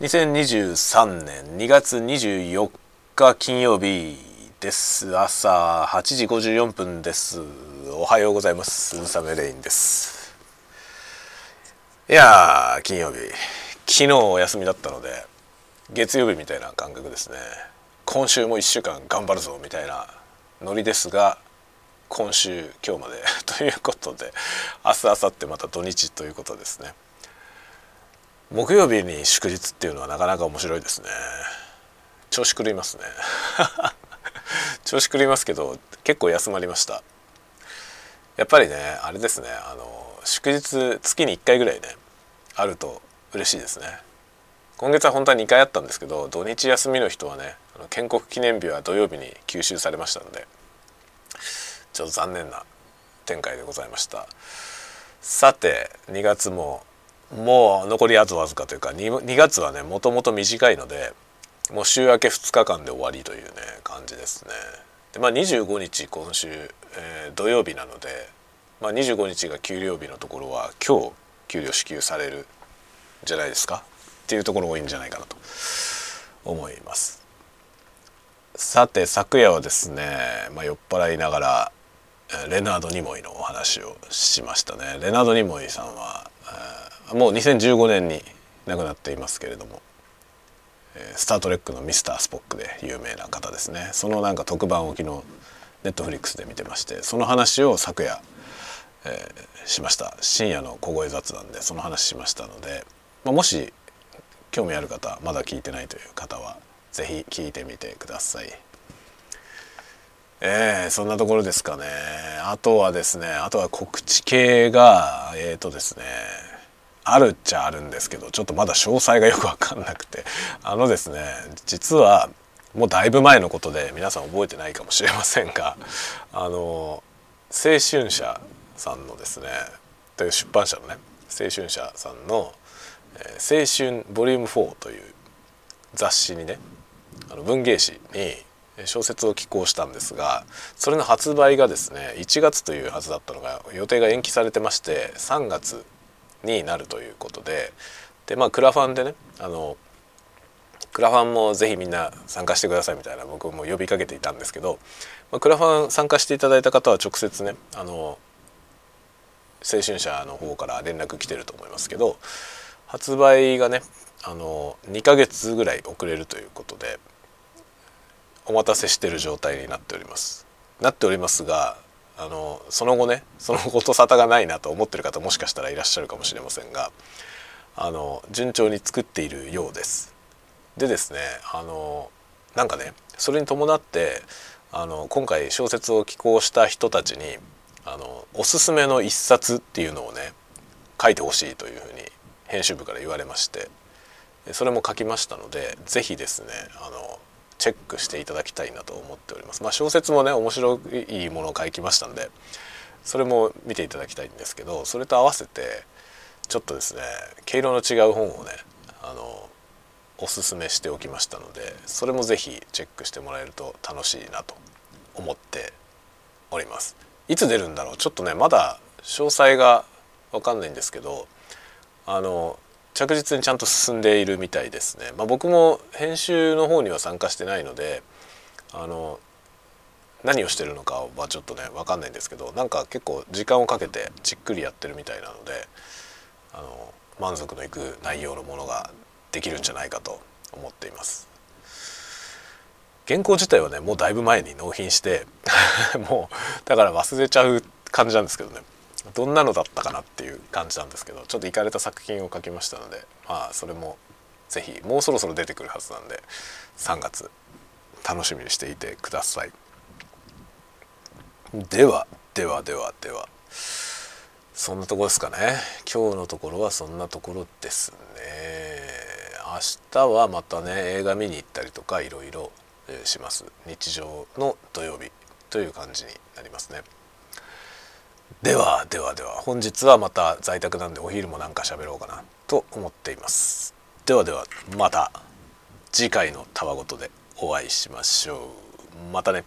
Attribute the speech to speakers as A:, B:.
A: 2023年2月24日金曜日です。朝8時54分です。おはようございます。サメレインです。いやー金曜日。昨日お休みだったので月曜日みたいな感覚ですね。今週も1週間頑張るぞみたいなノリですが今週今日まで。ということで明日明後日また土日ということですね。木曜日に祝日っていうのはなかなか面白いですね。調子狂いますね。調子狂いますけど結構休まりました。やっぱりねあれですね。あの祝日月に1回ぐらいねあると嬉しいですね。今月は本当は2回あったんですけど土日休みの人はね建国記念日は土曜日に吸収されましたのでちょっと残念な展開でございました。さて2月ももう残りあとわずかというか 2, 2月はねもともと短いのでもう週明け2日間で終わりというね感じですね。でまあ25日今週、えー、土曜日なので、まあ、25日が給料日のところは今日給料支給されるじゃないですか。っていうところ多いんじゃないかなと思います。さて昨夜はですね、まあ、酔っ払いながらレナード・ニモイのお話をしましたね。レナード・ニモイさんは、もう2015年に亡くなっていますけれども「スター・トレック」のミスター・スポックで有名な方ですね。そのなんか特番を昨日ネットフリックスで見てましてその話を昨夜、えー、しました。深夜の小声雑談でその話しましたので、まあ、もし興味ある方まだ聞いてないという方は是非聞いてみてください。えー、そんなところですかね。あとはですねあとは告知系がえっ、ー、とですねあるっちゃあるんですけどちょっとまだ詳細がよく分かんなくて。あのですね実はもうだいぶ前のことで皆さん覚えてないかもしれませんがあの青春社さんのですねという出版社のね青春社さんの「えー、青春ボリューム4という雑誌にねあの文芸誌に小説を寄稿したんですがそれの発売がですね1月というはずだったのが予定が延期されてまして3月になるということででまあクラファンでねあのクラファンもぜひみんな参加してくださいみたいな僕も呼びかけていたんですけど、まあ、クラファン参加していただいた方は直接ねあの青春社の方から連絡来てると思いますけど発売がねあの2ヶ月ぐらい遅れるということでお待たせしてる状態になっております。なっておりますがあのその後ねその後と沙汰がないなと思ってる方もしかしたらいらっしゃるかもしれませんがあの順調に作っているようです。でですねあのなんかねそれに伴ってあの今回小説を寄稿した人たちにあのおすすめの一冊っていうのをね書いてほしいというふうに編集部から言われましてそれも書きましたので是非ですねあのチェックしていただきたいなと思っております。まあ、小説もね面白いものを書きましたんでそれも見ていただきたいんですけどそれと合わせてちょっとですね毛色の違う本をねあのおすすめしておきましたのでそれも是非チェックしてもらえると楽しいなと思っております。いつ出るんだろう？ちょっとねまだ詳細が分かんないんですけどあの着実にちゃんと進んでいるみたいですね。まあ、僕も編集の方には参加してないのであの何をしてるのかはちょっとね分かんないんですけどなんか結構時間をかけてじっくりやってるみたいなのであの満足のいく内容のものができるんじゃないかと思っています。原稿自体はねもうだいぶ前に納品して もうだから忘れちゃう感じなんですけどねどんなのだったかなっていう感じなんですけどちょっといかれた作品を書きましたのでまあそれも是非もうそろそろ出てくるはずなんで3月楽しみにしていてください。ではではではでは。そんなとこですかね。今日のところはそんなところですね。明日はまたね映画見に行ったりとかいろいろします。日常の土曜日という感じになりますね。ではではでは本日はまた在宅なんでお昼もなんか喋ろうかなと思っています。ではではまた次回のたわごとでお会いしましょう。またね。